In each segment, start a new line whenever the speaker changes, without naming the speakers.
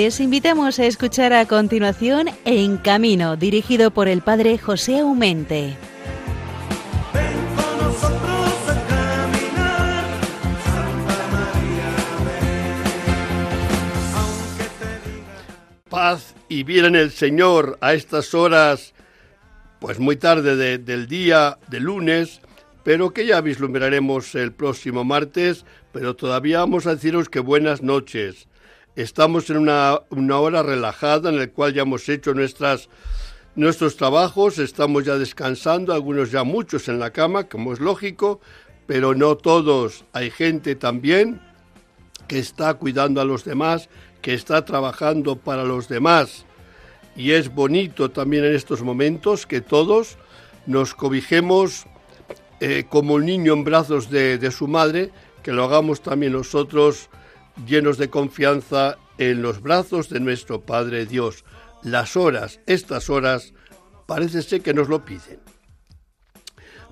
Les invitamos a escuchar a continuación En Camino, dirigido por el padre José Aumente.
Paz y bien en el Señor a estas horas, pues muy tarde del día de lunes, pero que ya vislumbraremos el próximo martes, pero todavía vamos a deciros que buenas noches. Estamos en una, hora relajada en la cual ya hemos hecho nuestras, nuestros trabajos, estamos ya descansando, algunos ya muchos en la cama, como es lógico, pero no todos. Hay gente también que está cuidando a los demás, que está trabajando para los demás. Y es bonito también en estos momentos que todos nos cobijemos eh, como un niño en brazos de, su madre, que lo hagamos también nosotros llenos de confianza en los brazos de nuestro Padre Dios. Las horas, estas horas, parece ser que nos lo piden.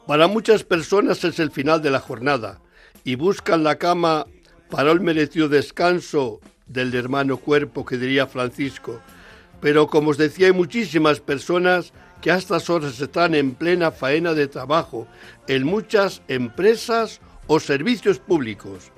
Para muchas personas es el final de la jornada y buscan la cama para el merecido descanso del hermano cuerpo que diría Francisco. Pero como os decía, hay muchísimas personas que a estas horas están en plena faena de trabajo en muchas empresas o servicios públicos.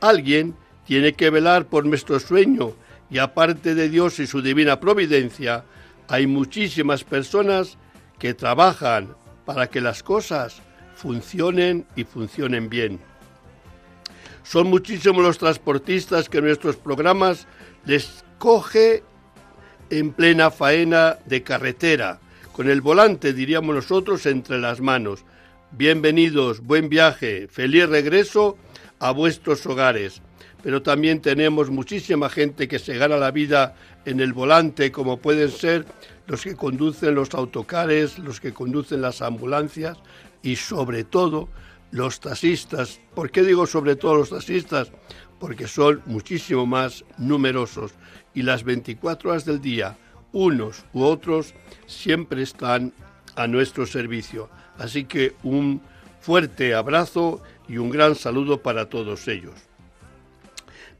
Alguien tiene que velar por nuestro sueño y aparte de Dios y su divina providencia, hay muchísimas personas que trabajan para que las cosas funcionen y funcionen bien. Son muchísimos los transportistas que nuestros programas les coge en plena faena de carretera, con el volante, diríamos nosotros, entre las manos. Bienvenidos, buen viaje, feliz regreso a vuestros hogares. Pero también tenemos muchísima gente que se gana la vida en el volante, como pueden ser los que conducen los autocares, los que conducen las ambulancias y sobre todo los taxistas. ¿Por qué digo sobre todo los taxistas? Porque son muchísimo más numerosos y las 24 horas del día, unos u otros, siempre están a nuestro servicio. Así que un fuerte abrazo y un gran saludo para todos ellos.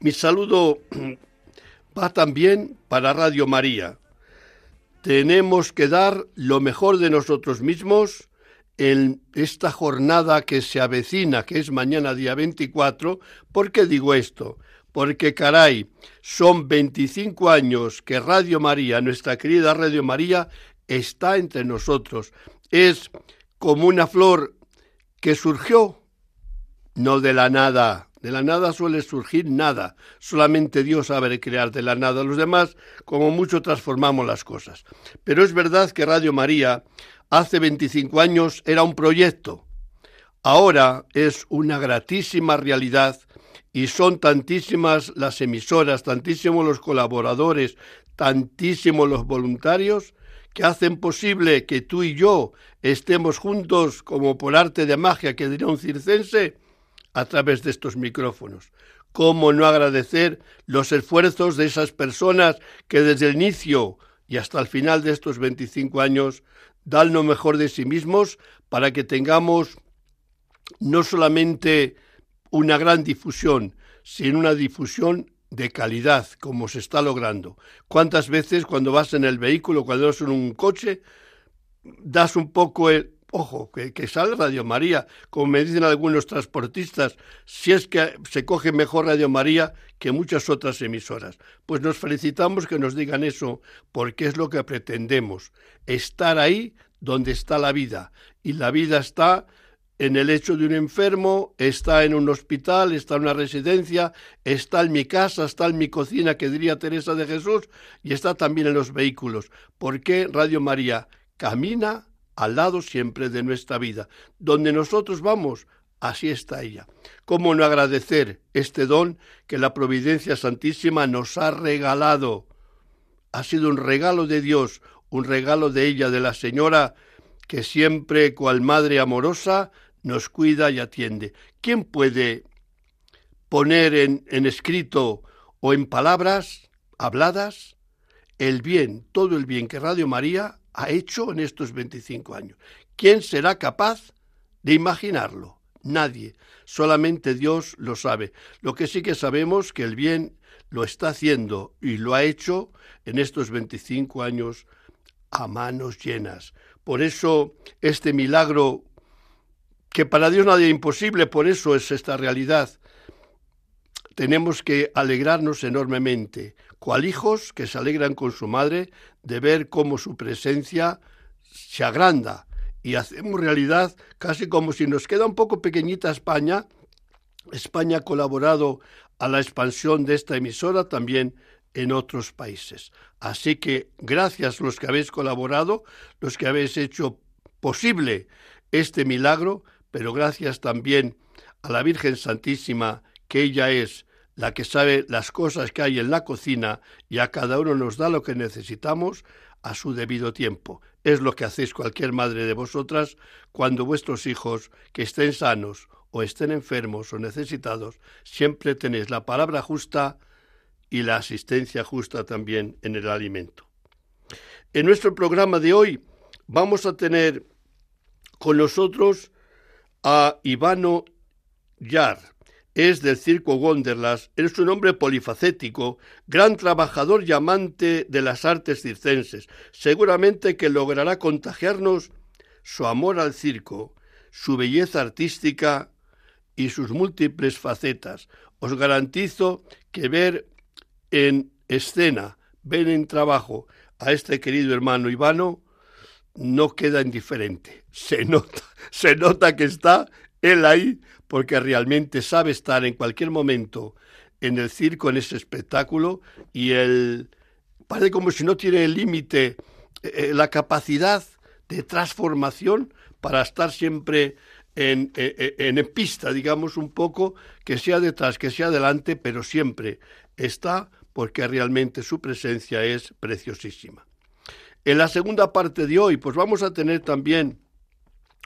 Mi saludo va también para Radio María. Tenemos que dar lo mejor de nosotros mismos en esta jornada que se avecina, que es mañana día 24, ¿por qué digo esto? Porque caray, son 25 años que Radio María, nuestra querida Radio María, está entre nosotros. Es como una flor que surgió, no de la nada. De la nada suele surgir nada. Solamente Dios sabe crear de la nada. Los demás, como mucho, transformamos las cosas. Pero es verdad que Radio María hace 25 años era un proyecto. Ahora es una gratísima realidad y son tantísimas las emisoras, tantísimos los colaboradores, tantísimos los voluntarios que hacen posible que tú y yo estemos juntos como por arte de magia que diría un circense a través de estos micrófonos. ¿Cómo no agradecer los esfuerzos de esas personas que desde el inicio y hasta el final de estos 25 años dan lo mejor de sí mismos para que tengamos no solamente una gran difusión, sino una difusión de calidad, como se está logrando. ¿Cuántas veces cuando vas en el vehículo, cuando vas en un coche, das un poco el, ojo, que, que sale Radio María, como me dicen algunos transportistas, si es que se coge mejor Radio María que muchas otras emisoras. Pues nos felicitamos que nos digan eso, porque es lo que pretendemos, estar ahí donde está la vida. Y la vida está en el hecho de un enfermo, está en un hospital, está en una residencia, está en mi casa, está en mi cocina, que diría Teresa de Jesús, y está también en los vehículos. ¿Por qué Radio María camina al lado siempre de nuestra vida. Donde nosotros vamos, así está ella. ¿Cómo no agradecer este don que la Providencia Santísima nos ha regalado? Ha sido un regalo de Dios, un regalo de ella, de la Señora, que siempre, cual madre amorosa, nos cuida y atiende. ¿Quién puede poner en, en escrito o en palabras habladas el bien, todo el bien que Radio María ha hecho en estos 25 años. ¿Quién será capaz de imaginarlo? Nadie. Solamente Dios lo sabe. Lo que sí que sabemos que el bien lo está haciendo y lo ha hecho en estos 25 años a manos llenas. Por eso este milagro, que para Dios nadie es imposible, por eso es esta realidad, tenemos que alegrarnos enormemente, cual hijos que se alegran con su madre de ver cómo su presencia se agranda y hacemos realidad casi como si nos queda un poco pequeñita España. España ha colaborado a la expansión de esta emisora también en otros países. Así que gracias los que habéis colaborado, los que habéis hecho posible este milagro, pero gracias también a la Virgen Santísima, que ella es la que sabe las cosas que hay en la cocina y a cada uno nos da lo que necesitamos a su debido tiempo. Es lo que hacéis cualquier madre de vosotras cuando vuestros hijos, que estén sanos o estén enfermos o necesitados, siempre tenéis la palabra justa y la asistencia justa también en el alimento. En nuestro programa de hoy vamos a tener con nosotros a Ivano Yar, es del circo Wonderlas, es un hombre polifacético, gran trabajador y amante de las artes circenses. Seguramente que logrará contagiarnos su amor al circo, su belleza artística y sus múltiples facetas. Os garantizo que ver en escena, ver en trabajo a este querido hermano Ivano, no queda indiferente. Se nota, se nota que está él ahí porque realmente sabe estar en cualquier momento en el circo, en ese espectáculo, y él parece como si no tiene el límite, eh, eh, la capacidad de transformación para estar siempre en, eh, en, en, pista, digamos, un poco, que sea detrás, que sea adelante, pero siempre está porque realmente su presencia es preciosísima. En la segunda parte de hoy, pues vamos a tener también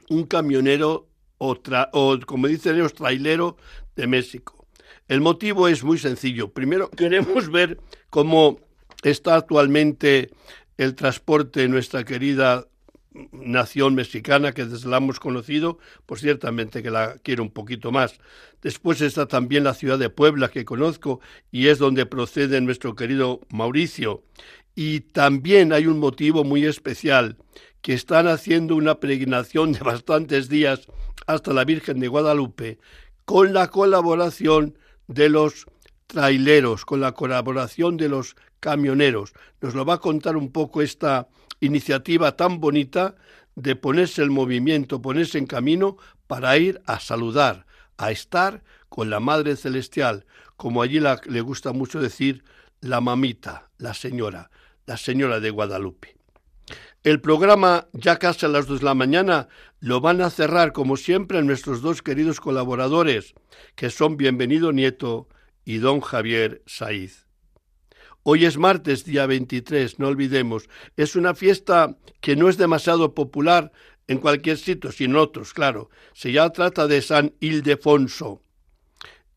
un camionero o, como dicen ellos, trailero de México. El motivo es muy sencillo. Primero, queremos ver cómo está actualmente el transporte en nuestra querida nación mexicana que desde la hemos conocido, pues ciertamente que la quiero un poquito más. Después está también la ciudad de Puebla que conozco y es donde procede nuestro querido Mauricio. Y también hay un motivo muy especial, que están haciendo una peregrinación de bastantes días hasta la Virgen de Guadalupe con la colaboración de los traileros, con la colaboración de los camioneros. Nos lo va a contar un poco esta iniciativa tan bonita de ponerse el movimiento, ponerse en camino para ir a saludar, a estar con la Madre Celestial, como allí le gusta mucho decir la mamita, la señora, la señora de Guadalupe. El programa ya casi a las dos de la mañana lo van a cerrar como siempre nuestros dos queridos colaboradores, que son Bienvenido Nieto y don Javier Saiz. Hoy es martes, día 23, no olvidemos. Es una fiesta que no es demasiado popular en cualquier sitio, sino otros, claro. Se ya trata de San Ildefonso,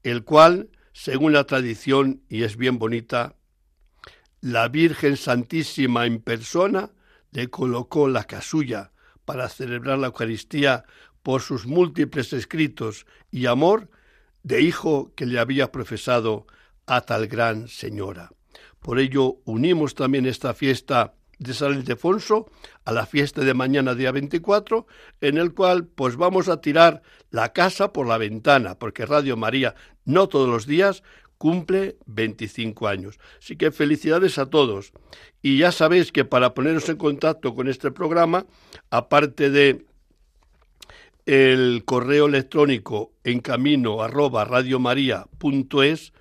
el cual, según la tradición, y es bien bonita, la Virgen Santísima en persona le colocó la casulla para celebrar la Eucaristía por sus múltiples escritos y amor de hijo que le había profesado a tal gran señora. Por ello unimos también esta fiesta de San Ildefonso a la fiesta de mañana día 24, en el cual pues vamos a tirar la casa por la ventana, porque Radio María no todos los días cumple 25 años. Así que felicidades a todos. Y ya sabéis que para poneros en contacto con este programa, aparte de el correo electrónico en camino arroba radiomaria.es,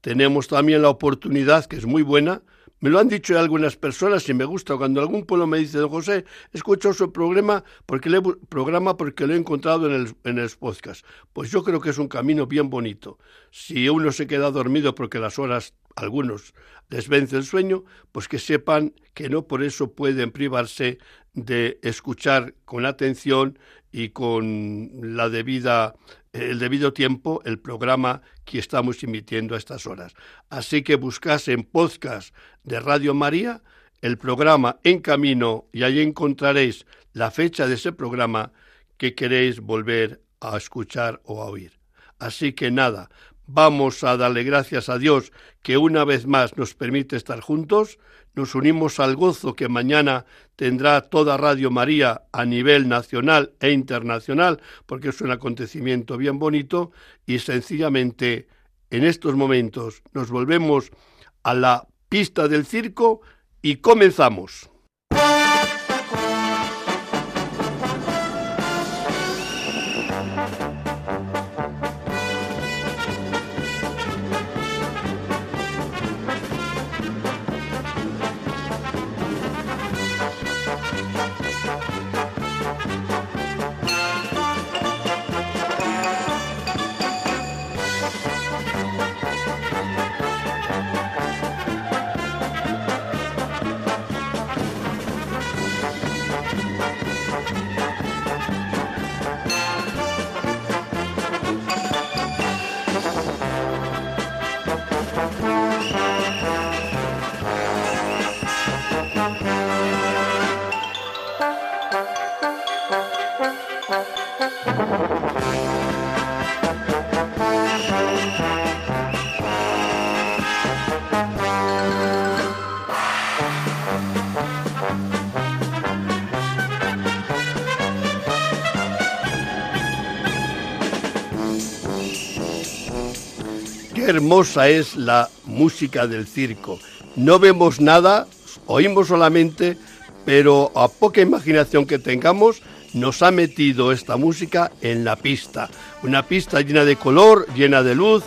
tenemos también la oportunidad, que es muy buena, me lo han dicho algunas personas y me gusta. Cuando algún pueblo me dice, don José, escucho su programa porque, le, programa porque lo he encontrado en el, en el podcast. Pues yo creo que es un camino bien bonito. Si uno se queda dormido porque las horas, algunos les vence el sueño, pues que sepan que no por eso pueden privarse de escuchar con atención y con la debida el debido tiempo el programa que estamos emitiendo a estas horas. Así que buscas en podcast de Radio María el programa En Camino y ahí encontraréis la fecha de ese programa que queréis volver a escuchar o a oír. Así que nada, vamos a darle gracias a Dios que una vez más nos permite estar juntos, nos unimos al gozo que mañana tendrá toda Radio María a nivel nacional e internacional, porque es un acontecimiento bien bonito, y sencillamente en estos momentos nos volvemos a la pista del circo y comenzamos. Hermosa es la música del circo. No vemos nada, oímos solamente, pero a poca imaginación que tengamos, nos ha metido esta música en la pista. Una pista llena de color, llena de luz,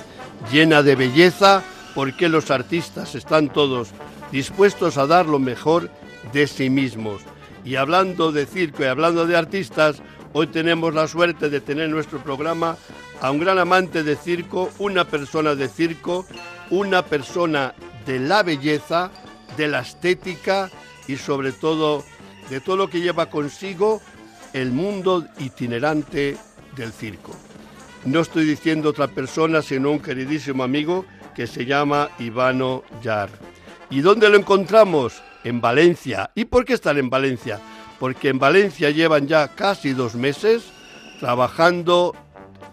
llena de belleza, porque los artistas están todos dispuestos a dar lo mejor de sí mismos. Y hablando de circo y hablando de artistas, hoy tenemos la suerte de tener nuestro programa a un gran amante de circo, una persona de circo, una persona de la belleza, de la estética y sobre todo de todo lo que lleva consigo el mundo itinerante del circo. No estoy diciendo otra persona, sino un queridísimo amigo que se llama Ivano Yar. ¿Y dónde lo encontramos? En Valencia. ¿Y por qué están en Valencia? Porque en Valencia llevan ya casi dos meses trabajando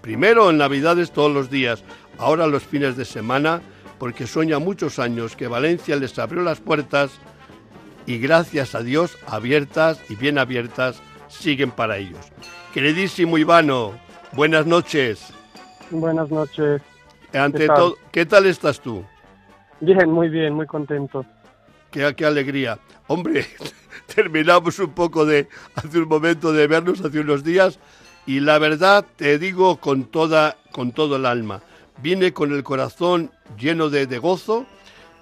Primero en Navidades todos los días, ahora los fines de semana, porque sueña muchos años que Valencia les abrió las puertas y gracias a Dios abiertas y bien abiertas siguen para ellos. Queridísimo Ivano, buenas noches.
Buenas noches.
Ante todo, ¿qué tal estás tú?
Bien, muy bien, muy contento.
Qué, qué alegría. Hombre, terminamos un poco de, hace un momento de vernos, hace unos días, y la verdad te digo con toda con todo el alma, vine con el corazón lleno de, gozo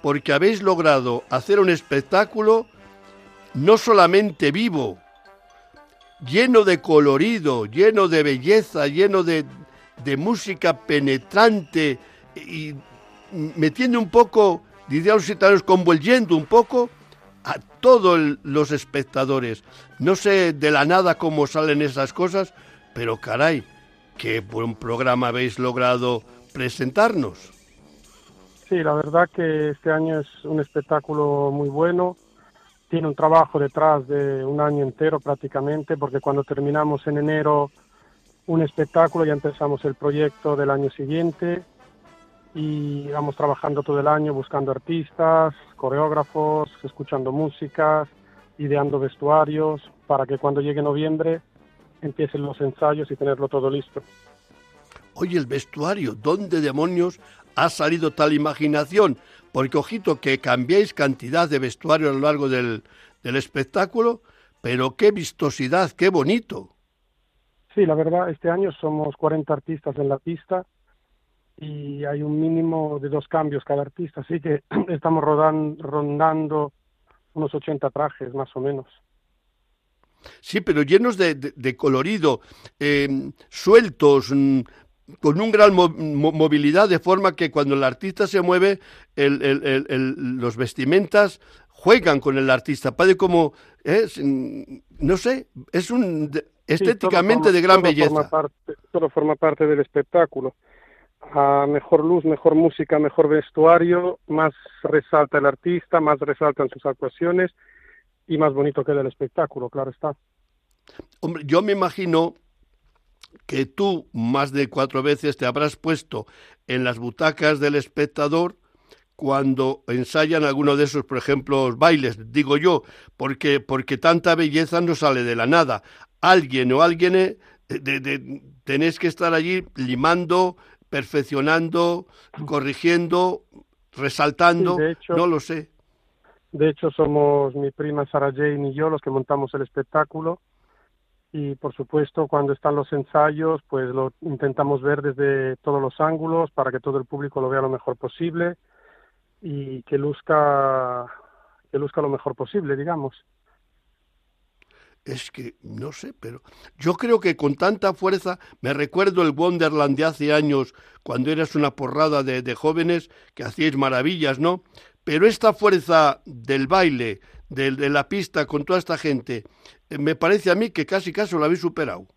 porque habéis logrado hacer un espectáculo no solamente vivo, lleno de colorido, lleno de belleza, lleno de, de música penetrante y metiendo un poco, diría los italianos, convolviendo un poco a todos los espectadores. No sé de la nada cómo salen esas cosas, pero caray, qué buen programa habéis logrado presentarnos.
Sí, la verdad que este año es un espectáculo muy bueno. Tiene un trabajo detrás de un año entero prácticamente, porque cuando terminamos en enero un espectáculo ya empezamos el proyecto del año siguiente y vamos trabajando todo el año buscando artistas, coreógrafos, escuchando músicas, ideando vestuarios, para que cuando llegue noviembre empiecen los ensayos y tenerlo todo listo.
Oye, el vestuario, ¿dónde demonios ha salido tal imaginación? Porque ojito que cambiáis cantidad de vestuario a lo largo del, del espectáculo, pero qué vistosidad, qué bonito.
Sí, la verdad, este año somos 40 artistas en la pista y hay un mínimo de dos cambios cada artista, así que estamos rondando unos 80 trajes más o menos.
Sí, pero llenos de, colorido, em, sueltos, mm, con un gran movilidad, de forma que cuando el artista se mueve, los vestimentas juegan con el artista. Parece como, no sé, es un estéticamente de gran belleza.
Forma parte, todo forma parte del espectáculo. A mejor luz, mejor música, mejor vestuario, más resalta el artista, más resaltan sus actuaciones y más bonito queda el espectáculo, claro está.
Hombre, yo me imagino que tú más de cuatro veces te habrás puesto en las butacas del espectador cuando ensayan alguno de esos, por ejemplo, bailes, digo yo, porque, porque tanta belleza no sale de la nada. Alguien o alguien eh, de, tenéis que estar allí limando, perfeccionando, corrigiendo, resaltando, no lo sé.
De hecho, somos mi prima Sarah Jane y yo los que montamos el espectáculo y por supuesto cuando están los ensayos pues lo intentamos ver desde todos los ángulos para que todo el público lo vea lo mejor posible y que luzca que luzca lo mejor posible, digamos.
Es que no sé, pero yo creo que con tanta fuerza me recuerdo el Wonderland de hace años cuando eras una porrada de, de jóvenes que hacíais maravillas, ¿no? Pero esta fuerza del baile, de, de, la pista con toda esta gente, eh, me parece a mí que casi casi lo habéis superado.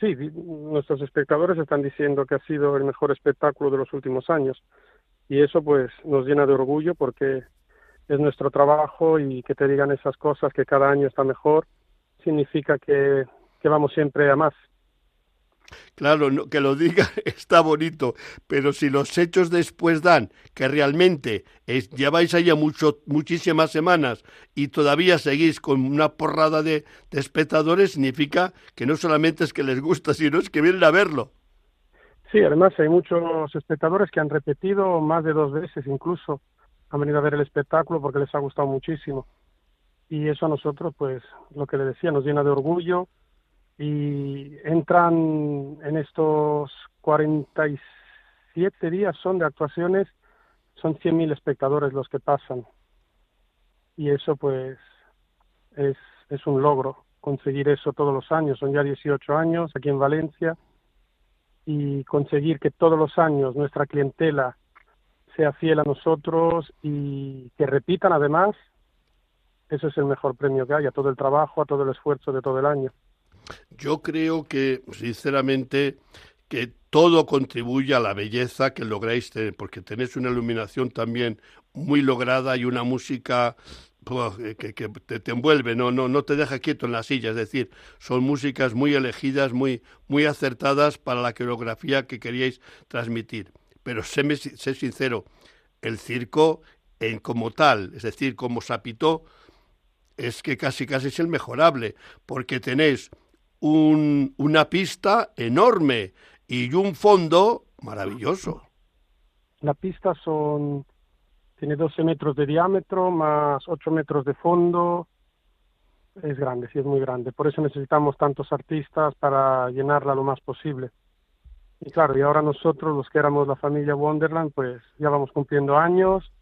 Sí, nuestros espectadores están diciendo que ha sido el mejor espectáculo de los últimos años y eso pues nos llena de orgullo porque es nuestro trabajo y que te digan esas cosas que cada año está mejor significa que, que vamos siempre a más.
Claro, no, que lo diga está bonito, pero si los hechos después dan que realmente es, lleváis allá mucho, muchísimas semanas y todavía seguís con una porrada de, de espectadores, significa que no solamente es que les gusta, sino es que vienen a verlo.
Sí, además hay muchos espectadores que han repetido más de dos veces incluso, han venido a ver el espectáculo porque les ha gustado muchísimo. Y eso a nosotros, pues, lo que le decía, nos llena de orgullo y entran en estos 47 días son de actuaciones, son 100.000 espectadores los que pasan. Y eso, pues, es, es un logro conseguir eso todos los años. Son ya 18 años aquí en Valencia y conseguir que todos los años nuestra clientela sea fiel a nosotros y que repitan además, eso es el mejor premio que hay, a todo el trabajo, a todo el esfuerzo de todo el año.
Yo creo que, sinceramente, que todo contribuye a la belleza que lográis tener, porque tenéis una iluminación también muy lograda y una música que, que te, te, envuelve, no, no, no te deja quieto en la silla, es decir, son músicas muy elegidas, muy, muy acertadas para la coreografía que queríais transmitir. Pero sé, sé sincero, el circo en como tal, es decir, como Sapitó, es que casi casi es el mejorable, porque tenéis un, una pista enorme y un fondo maravilloso.
La pista son tiene 12 metros de diámetro más 8 metros de fondo. Es grande, sí es muy grande. Por eso necesitamos tantos artistas para llenarla lo más posible. Y claro, y ahora nosotros, los que éramos la familia Wonderland, pues ya vamos cumpliendo años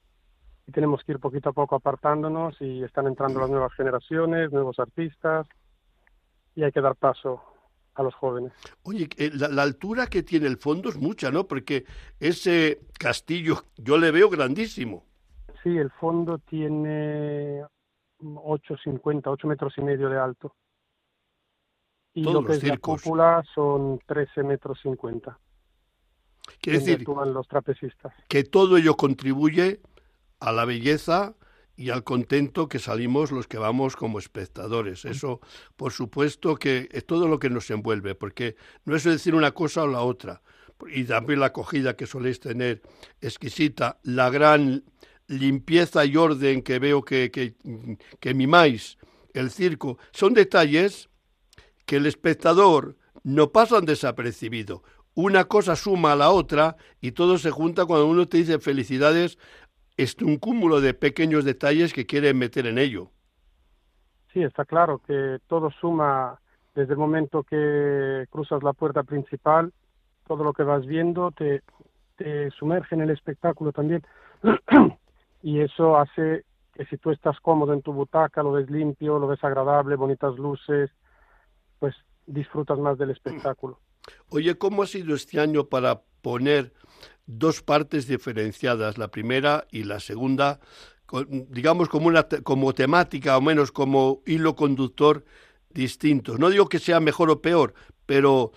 y tenemos que ir poquito a poco apartándonos y están entrando las nuevas generaciones, nuevos artistas y hay que dar paso a los jóvenes.
Oye, eh, la, la, altura que tiene el fondo es mucha, ¿no? Porque ese castillo yo le veo grandísimo.
Sí, el fondo tiene 8,50, 8 metros y medio de alto. Y
Todos
lo que es
circos.
la cúpula son 13 metros 50.
Quiere decir
actúan los trapecistas.
que todo ello contribuye a la belleza y al contento que salimos los que vamos como espectadores. Eso, por supuesto, que es todo lo que nos envuelve, porque no es decir una cosa o la otra. Y también la acogida que soléis tener exquisita, la gran limpieza y orden que veo que, que, que mimáis, el circo, son detalles que el espectador no pasan desapercibido. Una cosa suma a la otra y todo se junta cuando uno te dice felicidades es un cúmulo de pequeños detalles que quiere meter en ello.
Sí, está claro que todo suma desde el momento que cruzas la puerta principal, todo lo que vas viendo te, te sumerge en el espectáculo también. y eso hace que si tú estás cómodo en tu butaca, lo ves limpio, lo ves agradable, bonitas luces, pues disfrutas más del espectáculo.
Oye, ¿cómo ha sido este año para poner dos partes diferenciadas, la primera y la segunda, digamos como una como temática o menos como hilo conductor distintos. No digo que sea mejor o peor, pero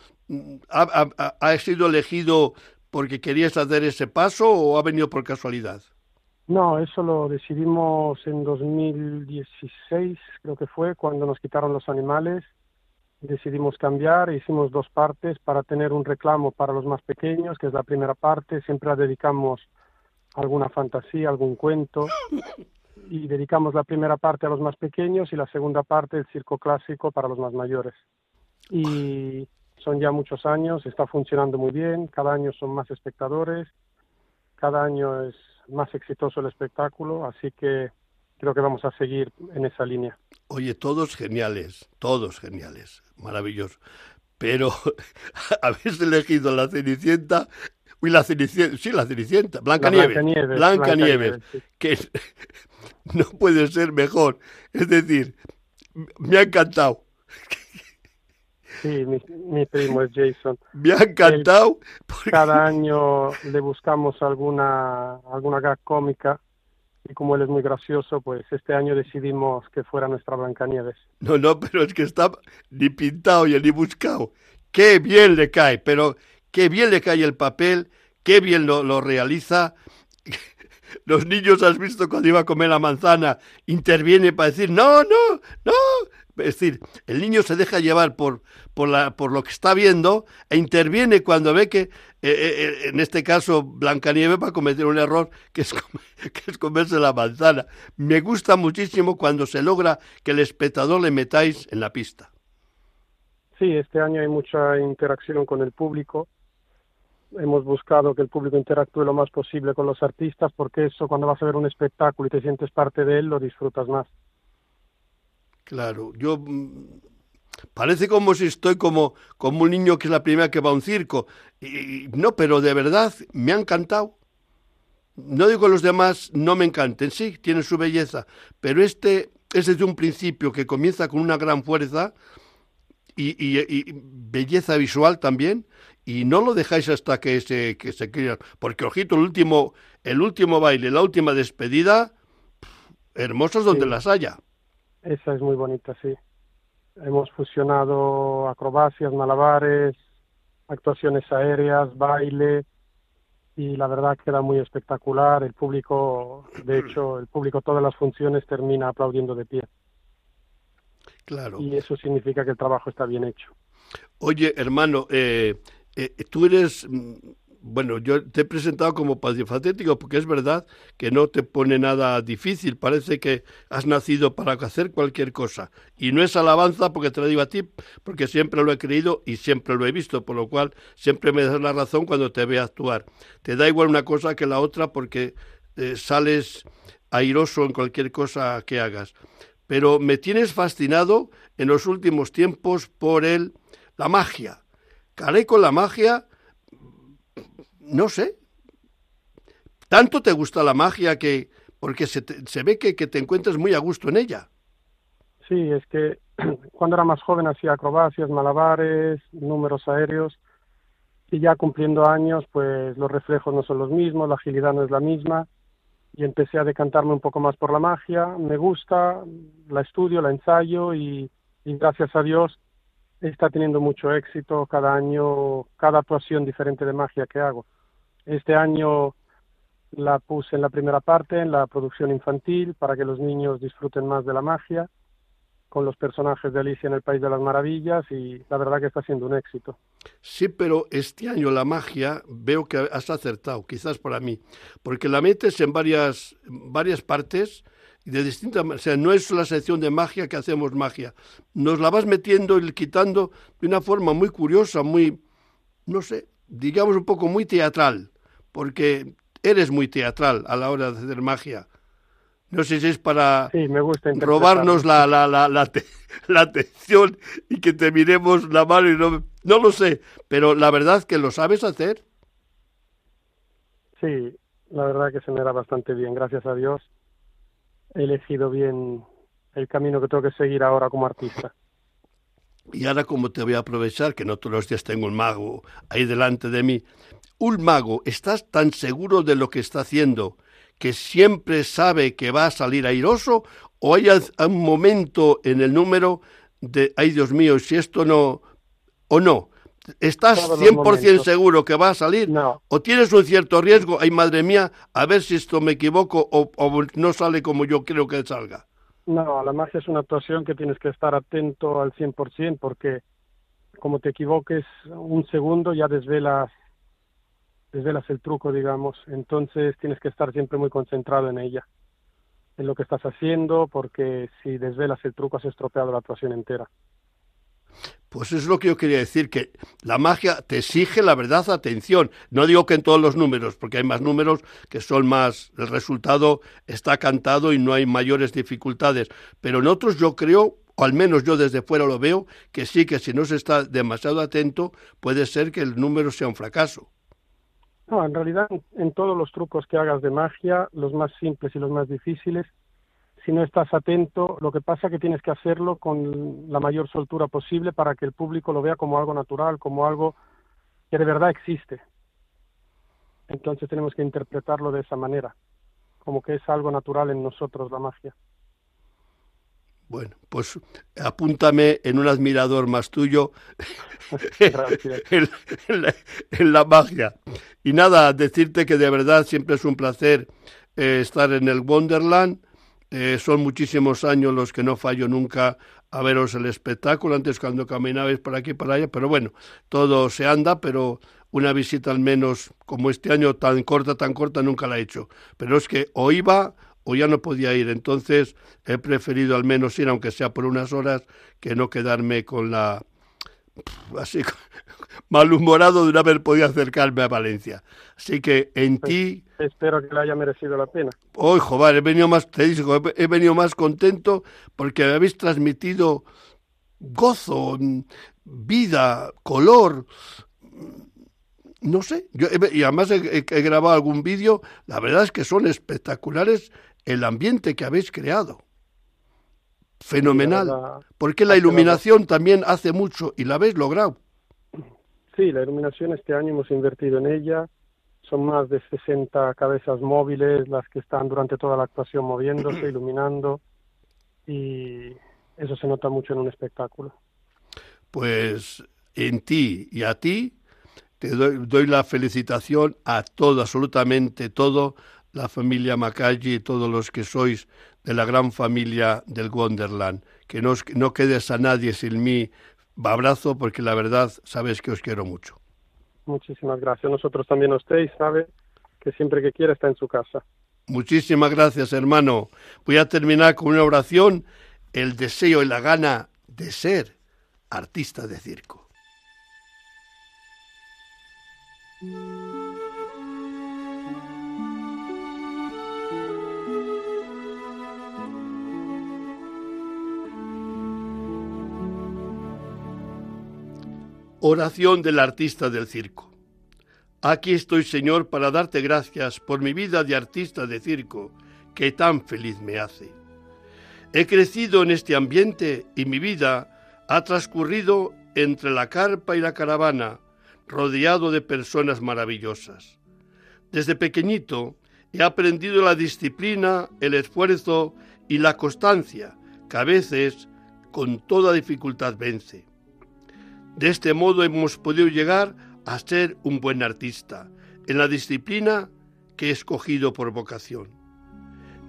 ¿ha, ha, ha sido elegido porque querías hacer ese paso o ha venido por casualidad?
No, eso lo decidimos en 2016, creo que fue, cuando nos quitaron los animales decidimos cambiar, hicimos dos partes para tener un reclamo para los más pequeños, que es la primera parte, siempre la dedicamos a alguna fantasía, algún cuento, y dedicamos la primera parte a los más pequeños y la segunda parte el circo clásico para los más mayores. Y son ya muchos años, está funcionando muy bien, cada año son más espectadores, cada año es más exitoso el espectáculo, así que creo que vamos a seguir en esa línea.
Oye, todos geniales, todos geniales, maravilloso. Pero habéis elegido la Cenicienta, uy, la Cenicienta, sí, la Cenicienta, Blanca Nieves, Blanca Nieves, que no puede ser mejor. Es decir, me ha encantado.
Sí, mi, primo es Jason.
Me ha encantado.
Cada año le buscamos alguna, alguna gag cómica y como él es muy gracioso, pues este año decidimos que fuera nuestra Blancanieves.
No, no, pero es que está ni pintado y ni buscado. Qué bien le cae, pero qué bien le cae el papel, qué bien lo, lo realiza. Los niños, has visto cuando iba a comer la manzana, interviene para decir, no, no, no, es decir, el niño se deja llevar por, por, la, por lo que está viendo e interviene cuando ve que, eh, eh, eh, en este caso, Blancanieves va a cometer un error que es, que es comerse la manzana. Me gusta muchísimo cuando se logra que el espectador le metáis en la pista.
Sí, este año hay mucha interacción con el público. Hemos buscado que el público interactúe lo más posible con los artistas porque eso cuando vas a ver un espectáculo y te sientes parte de él lo disfrutas más.
Claro, yo mm, parece como si estoy como, como un niño que es la primera que va a un circo. Y, no, pero de verdad me ha encantado. No digo que los demás no me encanten, sí, tienen su belleza, pero este es desde un principio que comienza con una gran fuerza y, y, belleza visual también, y no lo dejáis hasta que se, que se porque ojito, el último, el último baile, la última despedida, hermosos donde las haya.
Esa es muy bonita, sí. Hemos fusionado acrobacias, malabares, actuaciones aéreas, baile y la verdad queda muy espectacular. El público, de hecho, el público todas las funciones termina aplaudiendo de pie.
Claro.
Y eso significa que el trabajo está bien hecho.
Oye, hermano, eh, eh, tú eres mm, bueno, yo te he presentado como pacifatético porque es verdad que no te pone nada difícil, parece que has nacido para hacer cualquier cosa. Y no es alabanza porque te lo digo a ti, porque siempre lo he creído y siempre lo he visto, por lo cual siempre me das la razón cuando te veo actuar. Te da igual una cosa que la otra porque eh, sales airoso en cualquier cosa que hagas. Pero me tienes fascinado en los últimos tiempos por el, la magia. Caré con la magia no sé, tanto te gusta la magia que, porque se, se ve que, que, te encuentras muy a gusto en ella.
Sí, es que cuando era más joven hacía acrobacias, malabares, números aéreos, y ya cumpliendo años, pues los reflejos no son los mismos, la agilidad no es la misma, y empecé a decantarme un poco más por la magia. Me gusta, la estudio, la ensayo, y, y gracias a Dios está teniendo mucho éxito cada año, cada actuación diferente de magia que hago. Este año la puse en la primera parte, en la producción infantil, para que los niños disfruten más de la magia, con los personajes de Alicia en el País de las Maravillas, y la verdad que está siendo un éxito.
Sí, pero este año la magia veo que has acertado, quizás para mí, porque la metes en varias, varias partes de distintas o sea, no es la sección de magia que hacemos magia, nos la vas metiendo y quitando de una forma muy curiosa, muy, no sé, digamos un poco muy teatral porque eres muy teatral a la hora de hacer magia. No sé si es para robarnos la, la, la, la, atención y que te miremos la mano y no, no lo sé, pero la verdad que lo sabes hacer.
Sí, la verdad que se me da bastante bien, gracias a Dios. He elegido bien el camino que tengo que seguir ahora como artista.
Y ahora como te voy a aprovechar, que no todos los días tengo un mago ahí delante de mí, un mago, ¿estás tan seguro de lo que está haciendo que siempre sabe que va a salir airoso? ¿O hay un momento en el número de, ay Dios mío, si esto no, o no? ¿Estás 100% seguro que va a salir?
No.
¿O tienes un cierto riesgo? Ay, madre mía, a ver si esto me equivoco o, o no sale como yo creo que salga.
No, la magia es una actuación que tienes que estar atento al 100% porque como te equivoques un segundo ya desvelas desvelas el truco, digamos. Entonces tienes que estar siempre muy concentrado en ella, en lo que estás haciendo, porque si desvelas el truco has estropeado la actuación entera.
Pues es lo que yo quería decir, que la magia te exige la verdad, atención. No digo que en todos los números, porque hay más números que son más, el resultado está cantado y no hay mayores dificultades, pero en otros yo creo, o al menos yo desde fuera lo veo, que sí, que si no se está demasiado atento, puede ser que el número sea un fracaso.
No, en realidad en todos los trucos que hagas de magia, los más simples y los más difíciles, si no estás atento, lo que pasa es que tienes que hacerlo con la mayor soltura posible para que el público lo vea como algo natural, como algo que de verdad existe. Entonces tenemos que interpretarlo de esa manera, como que es algo natural en nosotros la magia.
Bueno, pues apúntame en un admirador más tuyo en, la, magia. Y nada, decirte que de verdad siempre es un placer eh, estar en el Wonderland. Eh, son muchísimos años los que no fallo nunca a veros el espectáculo, antes cuando caminabais por aquí y por allá, pero bueno, todo se anda, pero una visita al menos como este año tan corta, tan corta, nunca la he hecho. Pero es que o iba o ya no podía ir. Entonces he preferido al menos ir, aunque sea por unas horas, que no quedarme con la así malhumorado de no haber podido acercarme a Valencia. Así que en
pues,
ti
espero que le haya merecido la pena.
Hoy, joder, he venido más te digo, he venido más contento porque me habéis transmitido gozo, vida, color, no sé, yo y además he, grabado algún vídeo, la verdad es que son espectaculares el ambiente que habéis creado. Fenomenal. Porque la iluminación también hace mucho y la habéis logrado.
Sí, la iluminación este año hemos invertido en ella. Son más de 60 cabezas móviles las que están durante toda la actuación moviéndose, iluminando. Y eso se nota mucho en un espectáculo.
Pues en ti y a ti te doy, doy la felicitación a todo, absolutamente todo, la familia Macalli y todos los que sois de la gran familia del Wonderland. Que no, no quedes a nadie sin mí. Abrazo porque la verdad sabes que os quiero mucho.
Muchísimas gracias. Nosotros también a usted sabe que siempre que quiera está en su casa.
Muchísimas gracias, hermano. Voy a terminar con una oración. El deseo y la gana de ser artista de circo. Oración del artista del circo. Aquí estoy, Señor, para darte gracias por mi vida de artista de circo, que tan feliz me hace. He crecido en este ambiente y mi vida ha transcurrido entre la carpa y la caravana, rodeado de personas maravillosas. Desde pequeñito he aprendido la disciplina, el esfuerzo y la constancia, que a veces con toda dificultad vence. De este modo hemos podido llegar a ser un buen artista en la disciplina que he escogido por vocación.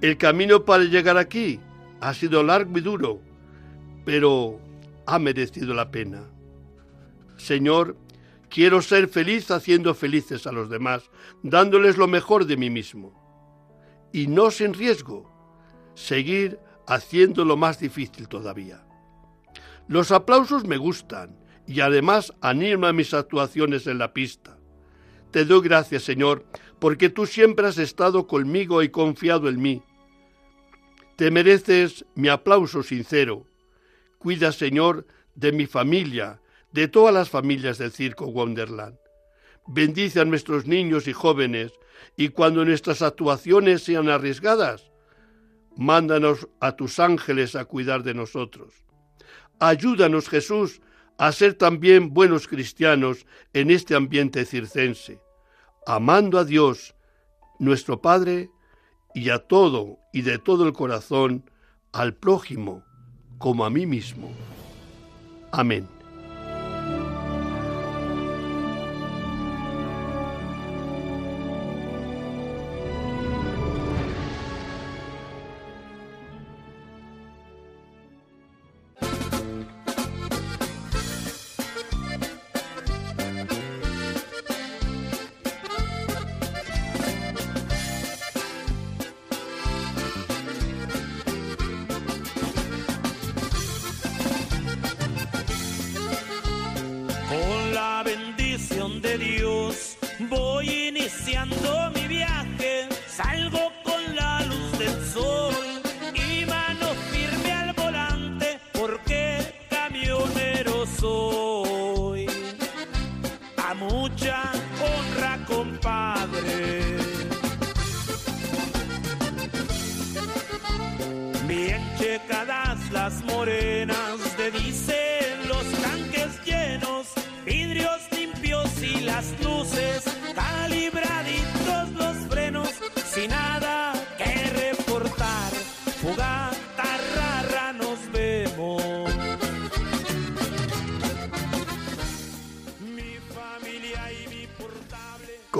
El camino para llegar aquí ha sido largo y duro, pero ha merecido la pena. Señor, quiero ser feliz haciendo felices a los demás, dándoles lo mejor de mí mismo. Y no sin riesgo, seguir haciendo lo más difícil todavía. Los aplausos me gustan y además anima mis actuaciones en la pista. Te doy gracias, Señor, porque tú siempre has estado conmigo y confiado en mí. Te mereces mi aplauso sincero. Cuida, Señor, de mi familia, de todas las familias del Circo Wonderland. Bendice a nuestros niños y jóvenes y cuando nuestras actuaciones sean arriesgadas, mándanos a tus ángeles a cuidar de nosotros. Ayúdanos, Jesús, a ser también buenos cristianos en este ambiente circense, amando a Dios, nuestro Padre, y a todo y de todo el corazón al prójimo como a mí mismo. Amén.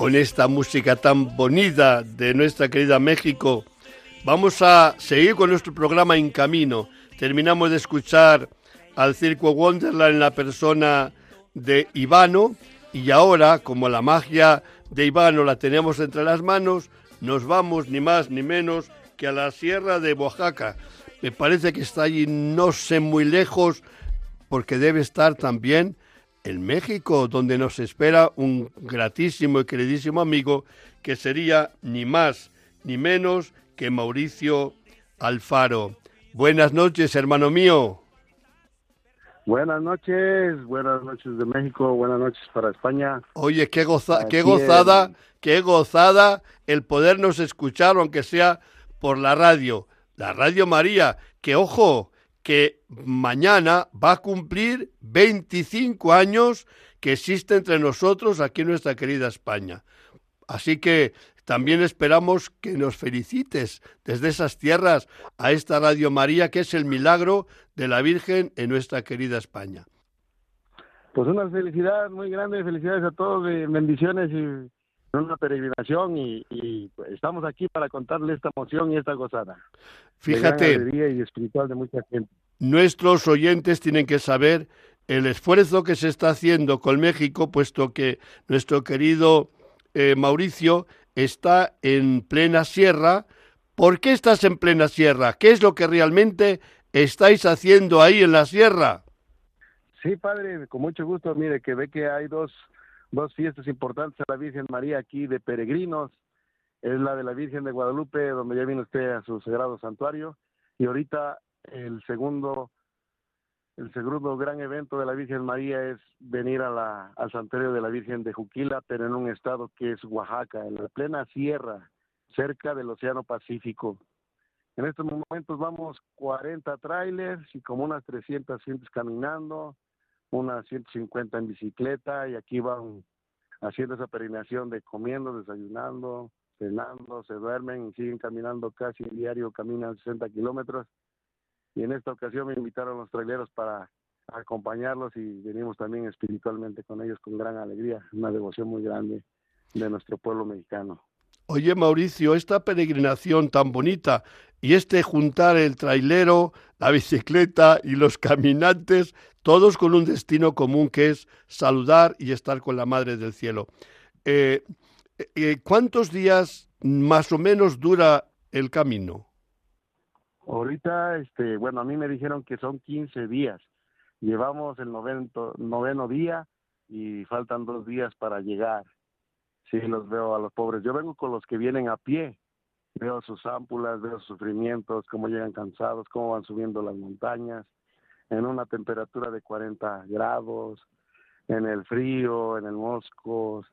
Con esta música tan bonita de nuestra querida México. Vamos a seguir con nuestro programa En Camino. Terminamos de escuchar al Circo Wonderland en la persona de Ivano y ahora, como la magia de Ivano la tenemos entre las manos, nos vamos ni más ni menos que a la Sierra de Oaxaca. Me parece que está allí no sé muy lejos porque debe estar también en México, donde nos espera un gratísimo y queridísimo amigo que sería ni más ni menos que Mauricio Alfaro. Buenas noches, hermano mío.
Buenas noches, buenas noches de México, buenas noches para España.
Oye, qué, goza qué gozada, qué gozada el podernos escuchar, aunque sea por la radio. La Radio María, que ojo, que mañana va a cumplir 25 años que existe entre nosotros aquí en nuestra querida España. Así que también esperamos que nos felicites desde esas tierras a esta Radio María, que es el milagro de la Virgen en nuestra querida España.
Pues una felicidad muy grande, felicidades a todos, bendiciones y una peregrinación y, estamos aquí para contarle esta emoción y esta gozada.
Fíjate.
y espiritual de mucha gente.
Nuestros oyentes tienen que saber el esfuerzo que se está haciendo con México, puesto que nuestro querido eh, Mauricio está en plena sierra. ¿Por qué estás en plena sierra? ¿Qué es lo que realmente estáis haciendo ahí en la sierra?
Sí, padre, con mucho gusto. Mire, que ve que hay dos dos fiestas importantes a la Virgen María aquí de peregrinos. Es la de la Virgen de Guadalupe, donde ya viene usted a su sagrado santuario. Y ahorita el segundo, el segundo gran evento de la Virgen María es venir a la, al santuario de la Virgen de Juquila, pero en un estado que es Oaxaca, en la plena sierra, cerca del Océano Pacífico. En estos momentos vamos 40 trailers y como unas 300 gentes caminando, unas 150 en bicicleta y aquí van haciendo esa peregrinación de comiendo, desayunando, cenando, se duermen siguen caminando casi diario, caminan 60 kilómetros. Y en esta ocasión me invitaron los traileros para acompañarlos y venimos también espiritualmente con ellos con gran alegría, una devoción muy grande de nuestro pueblo mexicano.
Oye Mauricio, esta peregrinación tan bonita y este juntar el trailero, la bicicleta y los caminantes, todos con un destino común que es saludar y estar con la Madre del Cielo. Eh, eh, ¿Cuántos días más o menos dura el camino?
Ahorita, este, bueno, a mí me dijeron que son 15 días. Llevamos el noveno día y faltan dos días para llegar. Sí, los veo a los pobres. Yo vengo con los que vienen a pie. Veo sus ámpulas, veo sus sufrimientos, cómo llegan cansados, cómo van subiendo las montañas, en una temperatura de 40 grados, en el frío, en el moscos.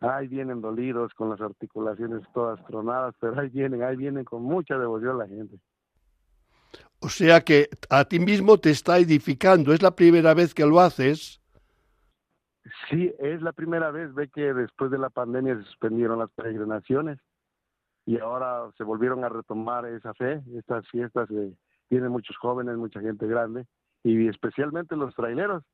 Ahí vienen dolidos con las articulaciones todas tronadas, pero ahí vienen, ahí vienen con mucha devoción la gente.
O sea que a ti mismo te está edificando. ¿Es la primera vez que lo haces?
Sí, es la primera vez, ve que después de la pandemia se suspendieron las peregrinaciones y ahora se volvieron a retomar esa fe, estas fiestas, de, vienen muchos jóvenes, mucha gente grande y especialmente los traileros.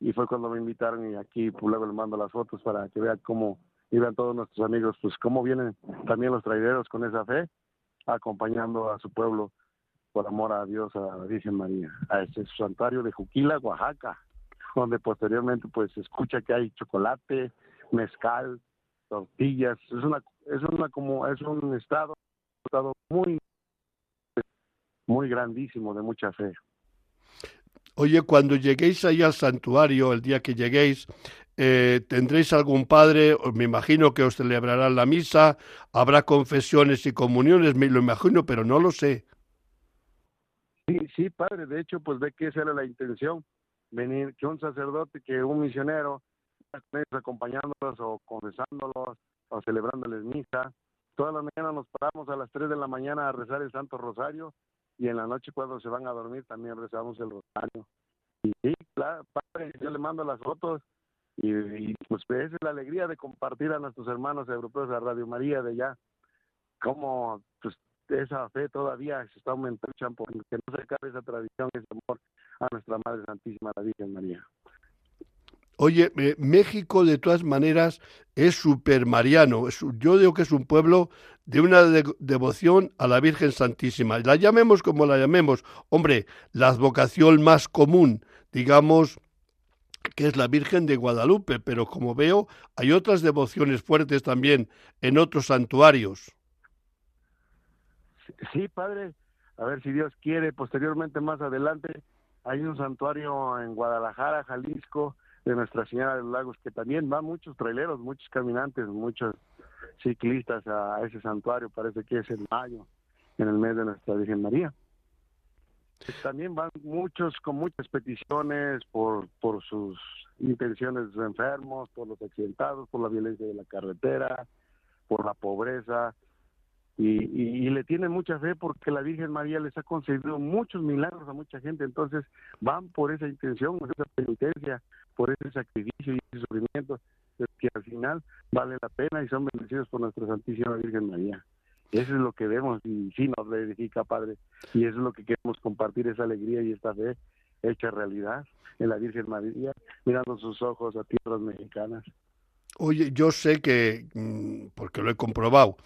Y fue cuando me invitaron y aquí pues, luego les mando las fotos para que vean cómo iban todos nuestros amigos, pues cómo vienen también los traileros con esa fe, acompañando a su pueblo por amor a Dios, a la Virgen María, a este santuario de Juquila, Oaxaca, donde posteriormente pues se escucha que hay chocolate, mezcal, tortillas, es una es una como es un estado, un estado muy muy grandísimo de mucha fe.
Oye, cuando lleguéis ahí al santuario, el día que lleguéis, eh, ¿tendréis algún padre? Me imagino que os celebrarán la misa, habrá confesiones y comuniones, me lo imagino, pero no lo sé.
Sí, sí, padre, de hecho, pues ve que esa era la intención, venir, que un sacerdote, que un misionero, acompañándolos o confesándolos o celebrándoles misa. Toda la mañana nos paramos a las 3 de la mañana a rezar el Santo Rosario y en la noche cuando se van a dormir también rezamos el Rosario. Y sí, claro, padre, yo le mando las fotos y, pues esa es la alegría de compartir a nuestros hermanos europeos a Radio María de allá, cómo pues esa fe todavía se está aumentando, porque no se acabe esa tradición, ese amor a nuestra Madre Santísima, la Virgen María.
Oye, eh, México de todas maneras es super mariano. yo digo que es un pueblo de una devoción a la Virgen Santísima. La llamemos como la llamemos. Hombre, la vocación más común, digamos, que es la Virgen de Guadalupe, pero como veo, hay otras devociones fuertes también en otros santuarios.
Sí, padre. A ver si Dios quiere, posteriormente más adelante, hay un santuario en Guadalajara, Jalisco, de Nuestra Señora de los Lagos, que también van muchos traileros, muchos caminantes, muchos ciclistas a ese santuario, parece que es en mayo, en el mes de Nuestra Virgen María. También van muchos con muchas peticiones por, por sus intenciones de sus enfermos, por los accidentados, por la violencia de la carretera, por la pobreza, y, le tienen mucha fe porque la Virgen María les ha concedido muchos milagros a mucha gente, entonces van por esa intención, por esa penitencia, por ese sacrificio y ese sufrimiento, que al final vale la pena y son bendecidos por nuestra Santísima Virgen María. Eso es lo que vemos y sí nos edifica, Padre, y eso es lo que queremos compartir, esa alegría y esta fe hecha realidad en la Virgen María, mirando sus ojos a tierras mexicanas.
Oye, yo sé que, mm, porque lo he comprobado,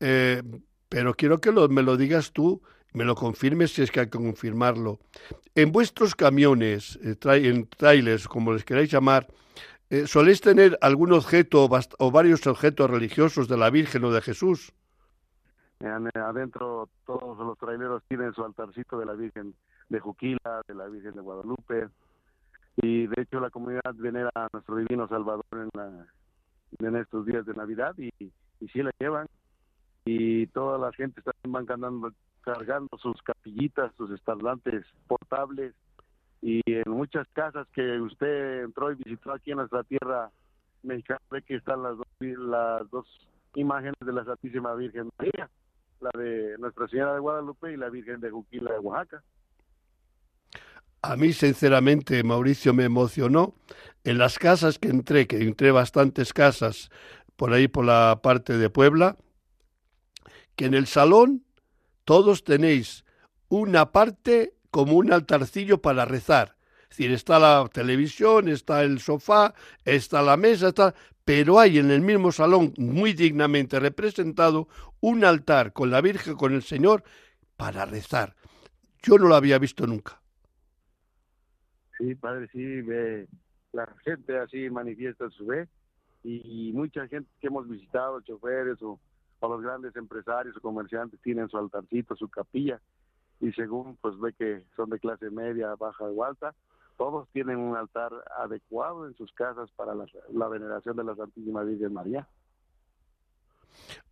eh, pero quiero que me lo digas tú, me lo confirmes si es que hay que confirmarlo. En vuestros camiones, eh, en trailers, como les queráis llamar, eh, ¿soléis tener algún objeto o varios objetos religiosos de la Virgen o de Jesús?
Adentro todos los traileros tienen su altarcito de la Virgen de Juquila, de la Virgen de Guadalupe, y de hecho la comunidad venera a nuestro divino Salvador en, estos días de Navidad y, y sí la llevan y toda la gente está cargando, cargando sus capillitas, sus estandartes portables y en muchas casas que usted entró y visitó aquí en nuestra tierra mexicana ve que están las dos, las dos imágenes de la Santísima Virgen María, la de Nuestra Señora de Guadalupe y la Virgen de Juquila de Oaxaca.
A mí, sinceramente, Mauricio me emocionó. En las casas que entré, que entré bastantes casas por ahí por la parte de Puebla, que en el salón todos tenéis una parte como un altarcillo para rezar. Es decir, está la televisión, está el sofá, está la mesa, está... pero hay en el mismo salón, muy dignamente representado, un altar con la Virgen, con el Señor, para rezar. Yo no lo había visto nunca.
Sí, padre, sí, ve, la gente así manifiesta su fe y mucha gente que hemos visitado, choferes o o los grandes empresarios o comerciantes tienen su altarcito, su capilla, y según pues ve que son de clase media, baja o alta, todos tienen un altar adecuado en sus casas para la, veneración de la Santísima Virgen María.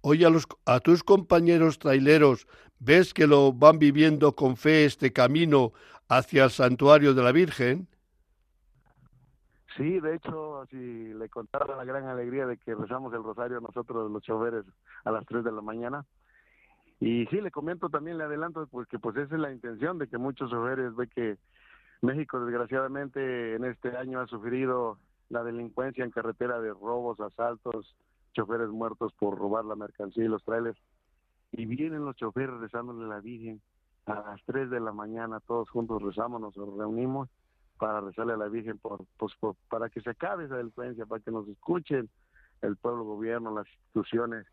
Oye, a, los, a tus compañeros traileros, ¿ves que lo van viviendo con fe este camino hacia el santuario de la Virgen?
Sí, de hecho, si le contara la gran alegría de que rezamos el rosario nosotros los choferes a las 3 de la mañana. Y sí, le comento también, le adelanto, pues que pues esa es la intención de que muchos choferes ve que México desgraciadamente en este año ha sufrido la delincuencia en carretera de robos, asaltos, choferes muertos por robar la mercancía y los trailers. Y vienen los choferes rezándole a la Virgen a las 3 de la mañana, todos juntos rezamos, nos reunimos para rezarle a la Virgen por, pues, para que se acabe esa delincuencia, para que nos escuchen el pueblo, gobierno, las instituciones,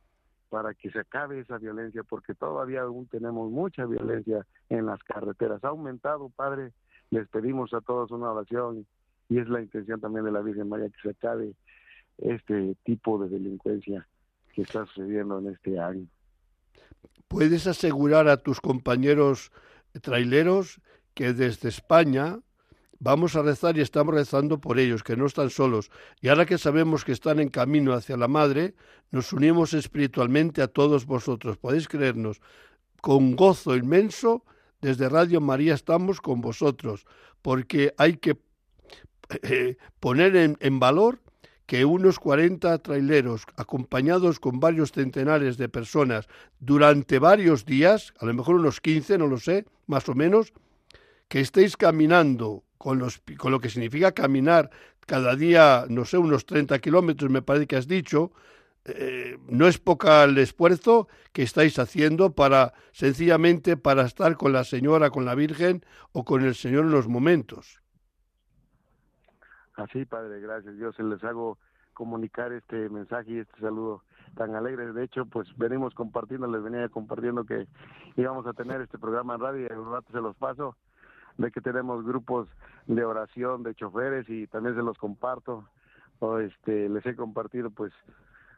para que se acabe esa violencia, porque todavía aún tenemos mucha violencia en las carreteras. Ha aumentado, Padre, les pedimos a todos una oración y es la intención también de la Virgen María que se acabe este tipo de delincuencia que está sucediendo en este año.
¿Puedes asegurar a tus compañeros traileros que desde España vamos a rezar y estamos rezando por ellos, que no están solos. Y ahora que sabemos que están en camino hacia la Madre, nos unimos espiritualmente a todos vosotros. Podéis creernos, con gozo inmenso, desde Radio María estamos con vosotros, porque hay que eh, poner en, en valor que unos 40 traileros, acompañados con varios centenares de personas, durante varios días, a lo mejor unos 15, no lo sé, más o menos, que estéis caminando con, los, con lo que significa caminar cada día, no sé, unos 30 kilómetros, me parece que has dicho, eh, no es poca el esfuerzo que estáis haciendo para, sencillamente, para estar con la Señora, con la Virgen o con el Señor en los momentos.
Así, Padre, gracias. Yo se les hago comunicar este mensaje y este saludo tan alegre. De hecho, pues venimos compartiendo, les venía compartiendo que íbamos a tener este programa en radio y un rato se los paso, de que tenemos grupos de oración de choferes y también se los comparto. O este, les he compartido pues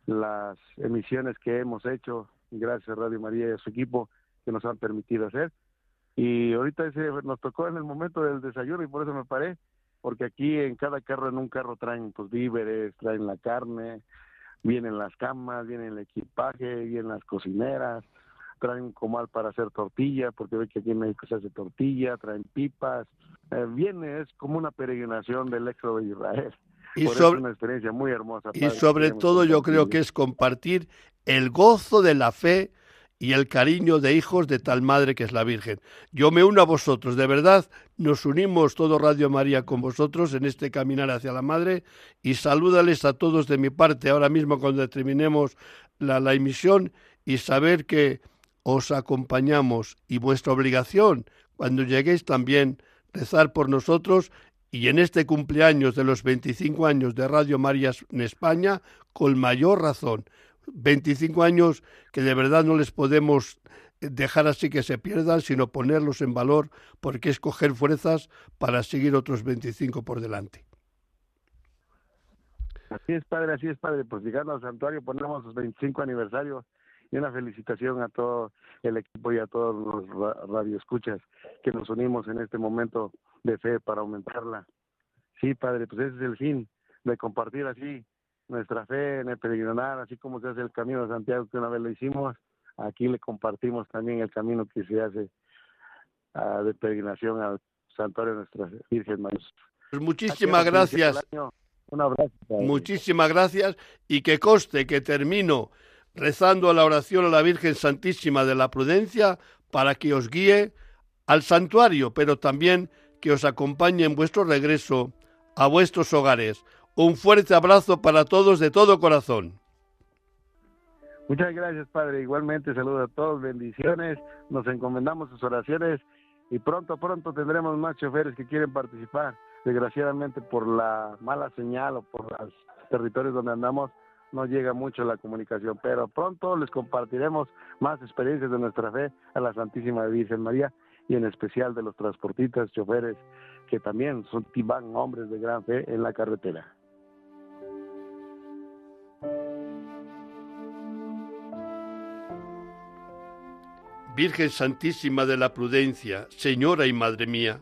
las emisiones que hemos hecho, gracias a Radio María y a su equipo que nos han permitido hacer. Y ahorita ese, nos tocó en el momento del desayuno y por eso me paré porque aquí en cada carro, en un carro traen pues víveres, traen la carne, vienen las camas, viene el equipaje, vienen las cocineras, traen comal para hacer tortilla, porque ve que aquí en México se hace tortilla, traen pipas, eh, viene, es como una peregrinación del éxodo de Israel.
Y sobre, una experiencia muy hermosa. Y sobre todo yo creo que es compartir el gozo de la fe y el cariño de hijos de tal madre que es la Virgen. Yo me uno a vosotros, de verdad, nos unimos todo Radio María con vosotros en este caminar hacia la Madre y salúdales a todos de mi parte ahora mismo cuando terminemos la, la emisión y saber que os acompañamos y vuestra obligación cuando lleguéis también rezar por nosotros y en este cumpleaños de los 25 años de Radio María en España, con mayor razón, 25 años que de verdad no les podemos dejar así que se pierdan, sino ponerlos en valor, porque es coger fuerzas para seguir otros 25 por delante.
Así es, padre, así es, padre. Pues llegando al santuario ponemos los 25 aniversarios y una felicitación a todo el equipo y a todos los radioescuchas que nos unimos en este momento de fe para aumentarla. Sí, padre, pues ese es el fin de compartir así nuestra fe en el peregrinar, así como se hace el camino de Santiago que una vez lo hicimos, aquí le compartimos también el camino que se hace uh, de peregrinación al santuario de nuestra Virgen María.
Pues muchísimas gracias.
Un abrazo.
Muchísimas gracias y que coste que termino rezando la oración a la Virgen Santísima de la Prudencia para que os guíe al santuario, pero también que os acompañe en vuestro regreso a vuestros hogares. Un fuerte abrazo para todos de todo corazón.
Muchas gracias, Padre. Igualmente saludo a todos, bendiciones. Nos encomendamos sus oraciones y pronto, pronto tendremos más choferes que quieren participar. Desgraciadamente por la mala señal o por los territorios donde andamos no llega mucho la comunicación, pero pronto les compartiremos más experiencias de nuestra fe a la Santísima Virgen María y en especial de los transportistas, choferes que también son van hombres de gran fe en la carretera.
Virgen Santísima de la Prudencia, Señora y Madre mía,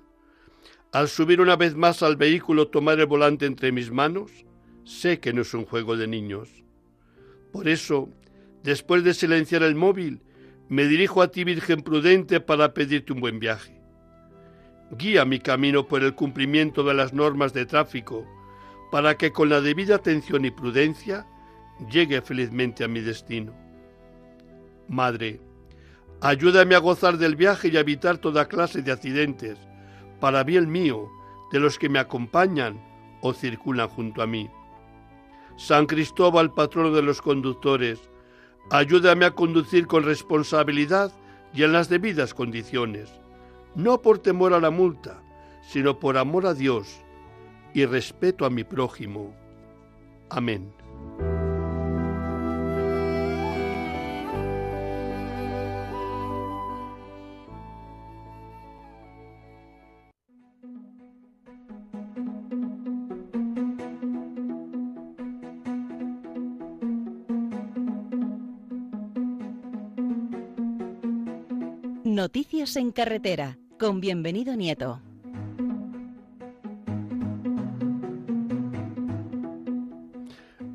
al subir una vez más al vehículo tomar el volante entre mis manos, sé que no es un juego de niños. Por eso, después de silenciar el móvil, me dirijo a ti, Virgen Prudente, para pedirte un buen viaje. Guía mi camino por el cumplimiento de las normas de tráfico, para que con la debida atención y prudencia llegue felizmente a mi destino. Madre, Ayúdame a gozar del viaje y a evitar toda clase de accidentes, para bien mío, de los que me acompañan o circulan junto a mí. San Cristóbal, patrono de los conductores, ayúdame a conducir con responsabilidad y en las debidas condiciones, no por temor a la multa, sino por amor a Dios y respeto a mi prójimo. Amén.
Noticias en carretera con bienvenido Nieto.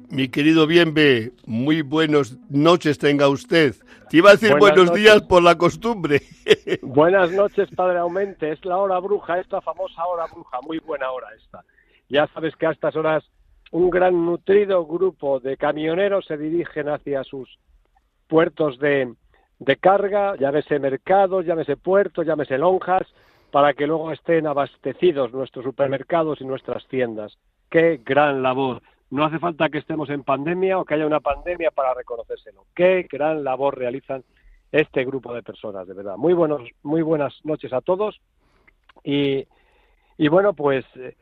Mi querido Bienve, muy buenas noches tenga usted. Te iba a decir buenos días por la costumbre.
Buenas noches, Padre Aumente. Es la hora bruja, esta famosa hora bruja. Muy buena hora esta. Ya sabes que a estas horas un gran nutrido grupo de camioneros se dirigen hacia sus puertos de, de carga, llámese mercados, llámese puertos, llámese lonjas, para que luego estén abastecidos nuestros supermercados y nuestras tiendas. Qué gran labor. No hace falta que estemos en pandemia o que haya una pandemia para reconocérselo. Qué gran labor realizan este grupo de personas, de verdad. Muy buenos, muy buenas noches a todos. Y, y bueno, pues eh,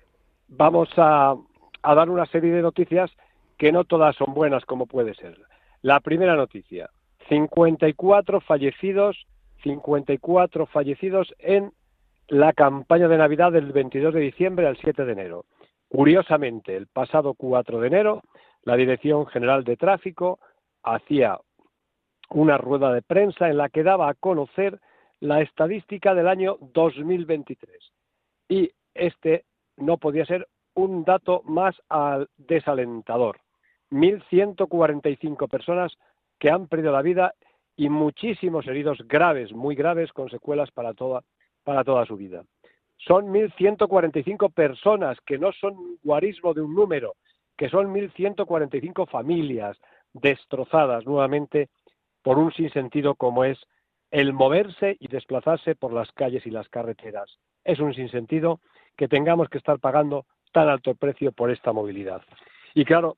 vamos a, a dar una serie de noticias que no todas son buenas como puede ser. La primera noticia, 54 fallecidos, 54 fallecidos en la campaña de Navidad del 22 de diciembre al 7 de enero. Curiosamente, el pasado 4 de enero, la Dirección General de Tráfico hacía una rueda de prensa en la que daba a conocer la estadística del año 2023. Y este no podía ser un dato más al desalentador. 1.145 personas que han perdido la vida y muchísimos heridos graves, muy graves, con secuelas para toda, para toda su vida. Son 1.145 personas, que no son guarismo de un número, que son 1.145 familias destrozadas nuevamente por un sinsentido como es el moverse y desplazarse por las calles y las carreteras. Es un sinsentido que tengamos que estar pagando tan alto precio por esta movilidad. Y claro,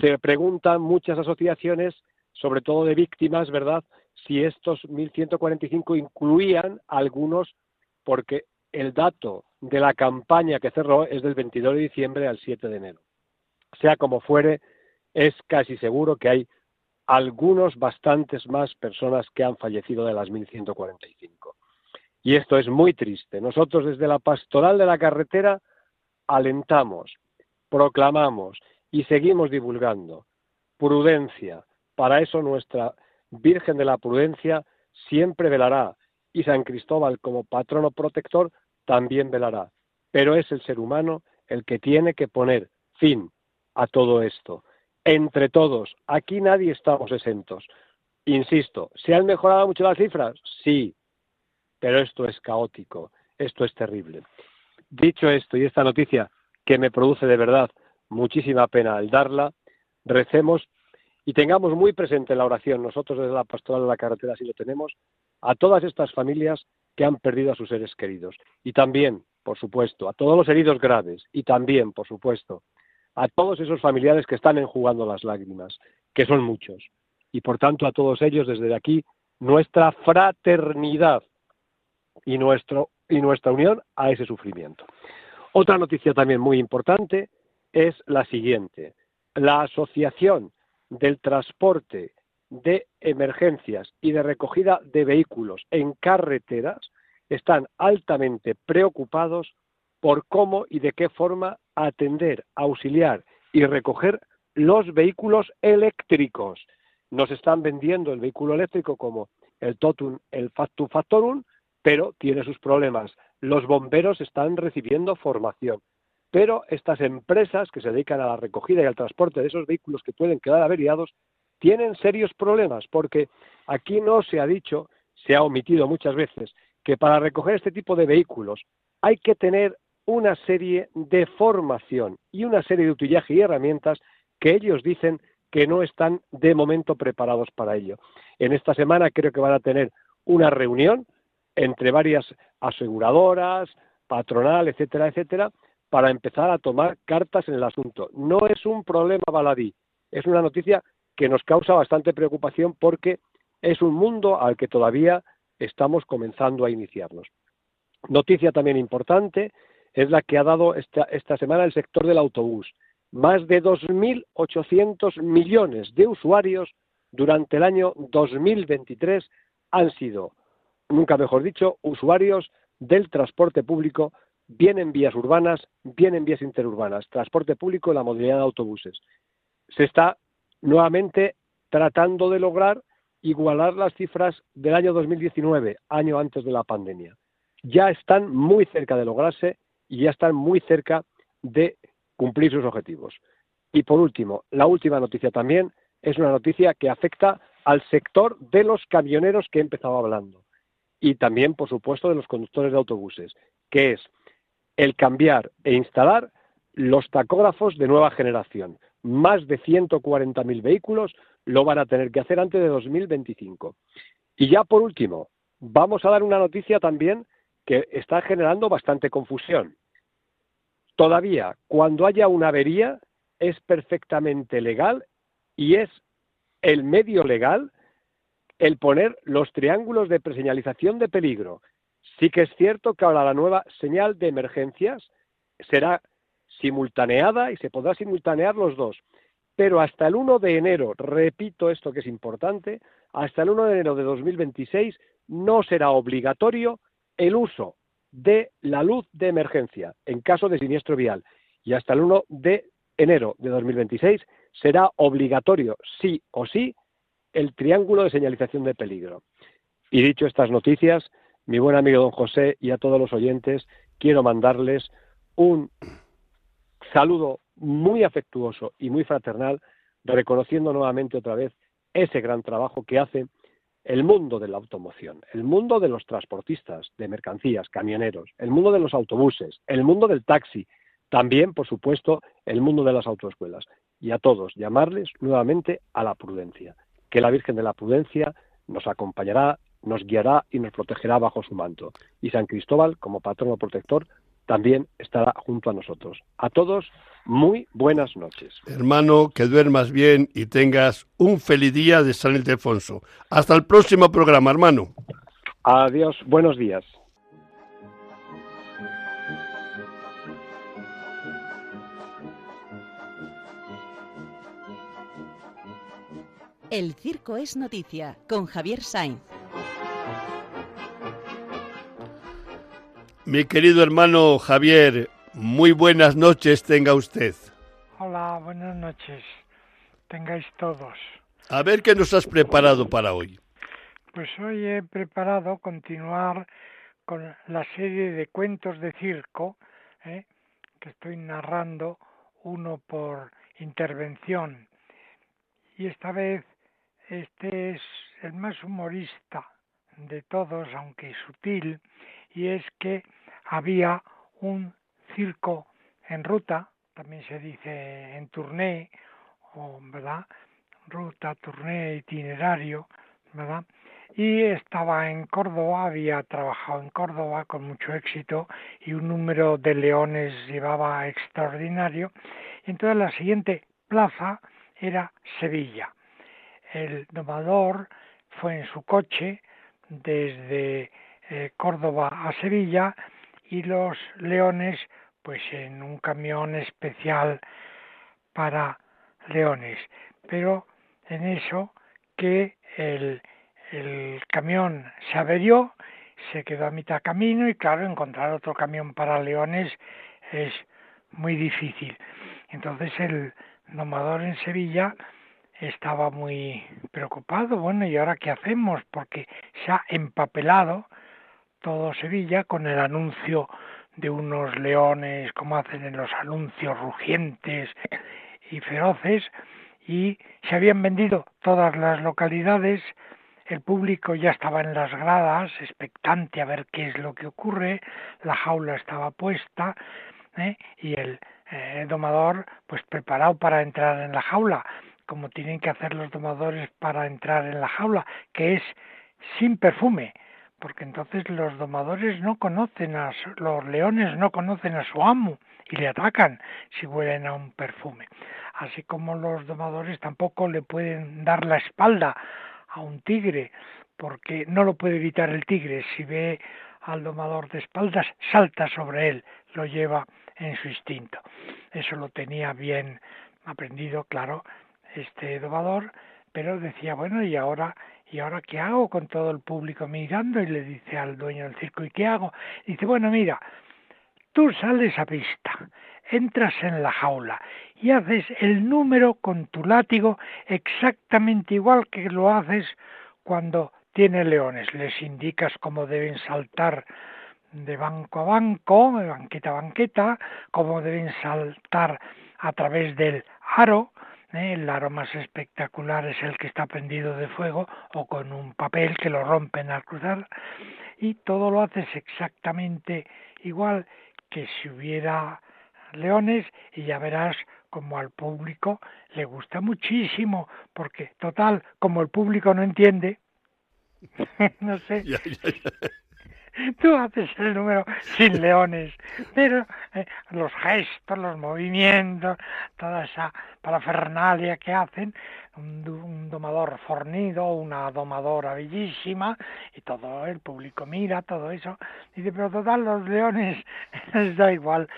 se preguntan muchas asociaciones sobre todo de víctimas, ¿verdad? Si estos 1.145 incluían algunos, porque el dato de la campaña que cerró es del 22 de diciembre al 7 de enero. Sea como fuere, es casi seguro que hay algunos bastantes más personas que han fallecido de las 1.145. Y esto es muy triste. Nosotros desde la pastoral de la carretera alentamos, proclamamos y seguimos divulgando prudencia, para eso nuestra Virgen de la Prudencia siempre velará y San Cristóbal como patrono protector también velará. Pero es el ser humano el que tiene que poner fin a todo esto. Entre todos, aquí nadie estamos exentos. Insisto, ¿se han mejorado mucho las cifras? Sí, pero esto es caótico, esto es terrible. Dicho esto y esta noticia que me produce de verdad muchísima pena al darla, recemos y tengamos muy presente la oración, nosotros desde la pastoral de la carretera si lo tenemos, a todas estas familias que han perdido a sus seres queridos. Y también, por supuesto, a todos los heridos graves. Y también, por supuesto, a todos esos familiares que están enjugando las lágrimas, que son muchos. Y por tanto, a todos ellos, desde aquí, nuestra fraternidad y nuestra unión a ese sufrimiento. Otra noticia también muy importante es la siguiente. La Asociación del transporte de emergencias y de recogida de vehículos en carreteras están altamente preocupados por cómo y de qué forma atender, auxiliar y recoger los vehículos eléctricos. Nos están vendiendo el vehículo eléctrico como el totum, el factum factorum, pero tiene sus problemas. Los bomberos están recibiendo formación. Pero estas empresas que se dedican a la recogida y al transporte de esos vehículos que pueden quedar averiados tienen serios problemas porque aquí no se ha dicho, se ha omitido muchas veces, que para recoger este tipo de vehículos hay que tener una serie de formación y una serie de utillaje y herramientas que ellos dicen que no están de momento preparados para ello. En esta semana creo que van a tener una reunión entre varias aseguradoras, patronal, etcétera, etcétera, para empezar a tomar cartas en el asunto. No es un problema baladí, es una noticia que nos causa bastante preocupación porque es un mundo al que todavía estamos comenzando a iniciarnos. Noticia también importante es la que ha dado esta, semana el sector del autobús. Más de 2.800 millones de usuarios durante el año 2023 han sido, nunca mejor dicho, usuarios del transporte público bien en vías urbanas, bien en vías interurbanas, transporte público y la movilidad de autobuses. Se está nuevamente tratando de lograr igualar las cifras del año 2019, año antes de la pandemia. Ya están muy cerca de lograrse y ya están muy cerca de cumplir sus objetivos. Y por último, la última noticia también es una noticia que afecta al sector de los camioneros que he empezado hablando y también, por supuesto, de los conductores de autobuses, que es el cambiar e instalar los tacógrafos de nueva generación. Más de 140.000 vehículos lo van a tener que hacer antes de 2025. Y ya por último, vamos a dar una noticia también que está generando bastante confusión. Todavía, cuando haya una avería, es perfectamente legal y es el medio legal el poner los triángulos de preseñalización de peligro. Sí que es cierto que ahora la nueva señal de emergencias será simultaneada y se podrá simultanear los dos. Pero hasta el 1 de enero, repito esto que es importante, hasta el 1 de enero de 2026 no será obligatorio el uso de la luz de emergencia en caso de siniestro vial. Y hasta el 1 de enero de 2026 será obligatorio, sí o sí, el triángulo de señalización de peligro. Y dicho estas noticias, mi buen amigo don José y a todos los oyentes, quiero mandarles un saludo muy afectuoso y muy fraternal, reconociendo nuevamente otra vez ese gran trabajo que hace el mundo de la automoción, el mundo de los transportistas de mercancías, camioneros, el mundo de los autobuses, el mundo del taxi, también, por supuesto, el mundo de las autoescuelas. Y a todos llamarles nuevamente a la prudencia, que la Virgen de la Prudencia nos acompañará, nos guiará y nos protegerá bajo su manto. Y San Cristóbal, como patrono protector, también estará junto a nosotros. A todos, muy buenas noches.
Hermano, que duermas bien y tengas un feliz día de San Ildefonso. Hasta el próximo programa, hermano.
Adiós, buenos días.
El circo es noticia con Javier Sainz.
Mi querido hermano Javier, muy buenas noches tenga usted.
Hola, buenas noches. Tengáis todos.
A ver qué nos has preparado para hoy.
Pues hoy he preparado continuar con la serie de cuentos de circo ¿eh? que estoy narrando uno por intervención. Y esta vez este es el más humorista de todos, aunque sutil, y es que había un circo en ruta, también se dice en tournée, o, ¿verdad? Ruta, tournée, itinerario, ¿verdad? Y estaba en Córdoba, había trabajado en Córdoba con mucho éxito y un número de leones llevaba extraordinario. Entonces la siguiente plaza era Sevilla. El domador fue en su coche desde eh, Córdoba a Sevilla y los leones pues en un camión especial para leones. Pero en eso que el, el camión se averió, se quedó a mitad camino y claro, encontrar otro camión para leones es muy difícil. Entonces el domador en Sevilla estaba muy preocupado, bueno, ¿y ahora qué hacemos? Porque se ha empapelado todo Sevilla con el anuncio de unos leones, como hacen en los anuncios rugientes y feroces, y se habían vendido todas las localidades, el público ya estaba en las gradas, expectante a ver qué es lo que ocurre, la jaula estaba puesta, ¿eh? y el eh, domador pues preparado para entrar en la jaula, como tienen que hacer los domadores para entrar en la jaula, que es sin perfume, porque entonces los domadores no conocen a los leones no conocen a su amo y le atacan si huelen a un perfume. Así como los domadores tampoco le pueden dar la espalda a un tigre, porque no lo puede evitar el tigre. Si ve al domador de espaldas, salta sobre él, lo lleva en su instinto. Eso lo tenía bien aprendido, claro, este domador, pero decía, bueno, y ahora ¿y ahora qué hago con todo el público mirando? Y le dice al dueño del circo, ¿y qué hago? dice, bueno, mira, tú sales a pista, entras en la jaula y haces el número con tu látigo exactamente igual que lo haces cuando tiene leones, les indicas cómo deben saltar de banco a banco, de banqueta a banqueta, cómo deben saltar a través del aro, ¿eh? el aro más espectacular es el que está prendido de fuego o con un papel que lo rompen al cruzar, y todo lo haces exactamente igual que si hubiera leones y ya verás como al público le gusta muchísimo, porque total, como el público no entiende, no sé, tú haces el número sin leones, pero eh, los gestos, los movimientos, toda esa parafernalia que hacen, un, domador fornido, una domadora bellísima, y todo el público mira todo eso, y dice, pero total, los leones les da igual,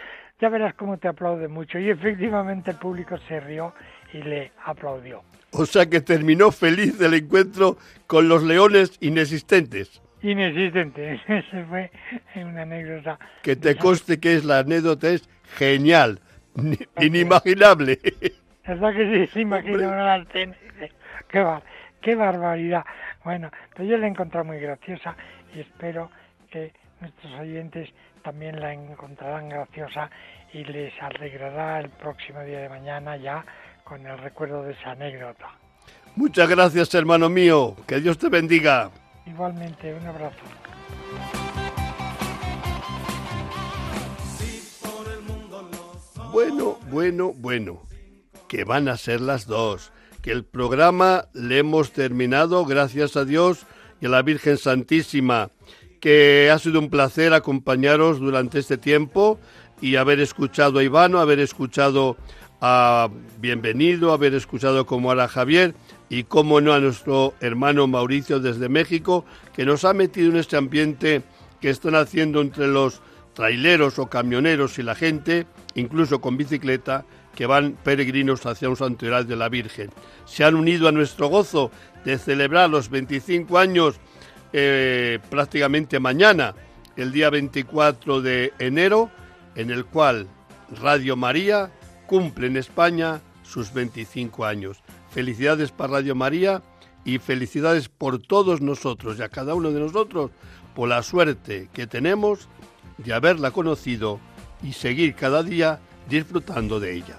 ya verás cómo te aplaude mucho. Y efectivamente el público se rió y le aplaudió.
O sea que terminó feliz del encuentro con los leones inexistentes.
Inexistentes, esa fue una anécdota.
Que te conste que es la anécdota, es genial, inimaginable.
¿Verdad que sí? Se imagina una Qué, qué barbaridad. Bueno, pues yo la he encontrado muy graciosa y espero que nuestros oyentes también la encontrarán graciosa y les alegrará el próximo día de mañana ya con el recuerdo de esa anécdota.
Muchas gracias, hermano mío. Que Dios te bendiga.
Igualmente, un abrazo.
Bueno, bueno, bueno. Que van a ser las dos. Que el programa le hemos terminado, gracias a Dios y a la Virgen Santísima que ha sido un placer acompañaros durante este tiempo y haber escuchado a Ivano, haber escuchado a Bienvenido, haber escuchado como a Javier y como no a nuestro hermano Mauricio desde México, que nos ha metido en este ambiente que están haciendo entre los traileros o camioneros y la gente, incluso con bicicleta, que van peregrinos hacia un santuario de la Virgen. Se han unido a nuestro gozo de celebrar los 25 años eh, prácticamente mañana, el día 24 de enero, en el cual Radio María cumple en España sus 25 años. Felicidades para Radio María y felicidades por todos nosotros y a cada uno de nosotros por la suerte que tenemos de haberla conocido y seguir cada día disfrutando de ella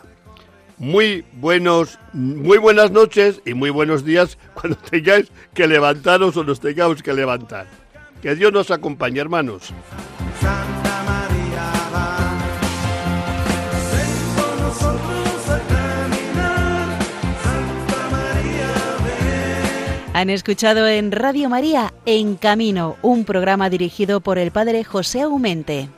muy buenos, muy buenas noches y muy buenos días cuando tengáis que levantaros o nos tengamos que levantar. Que Dios nos acompañe, hermanos.
Han escuchado en Radio María En Camino, un programa dirigido por el padre José Aumente.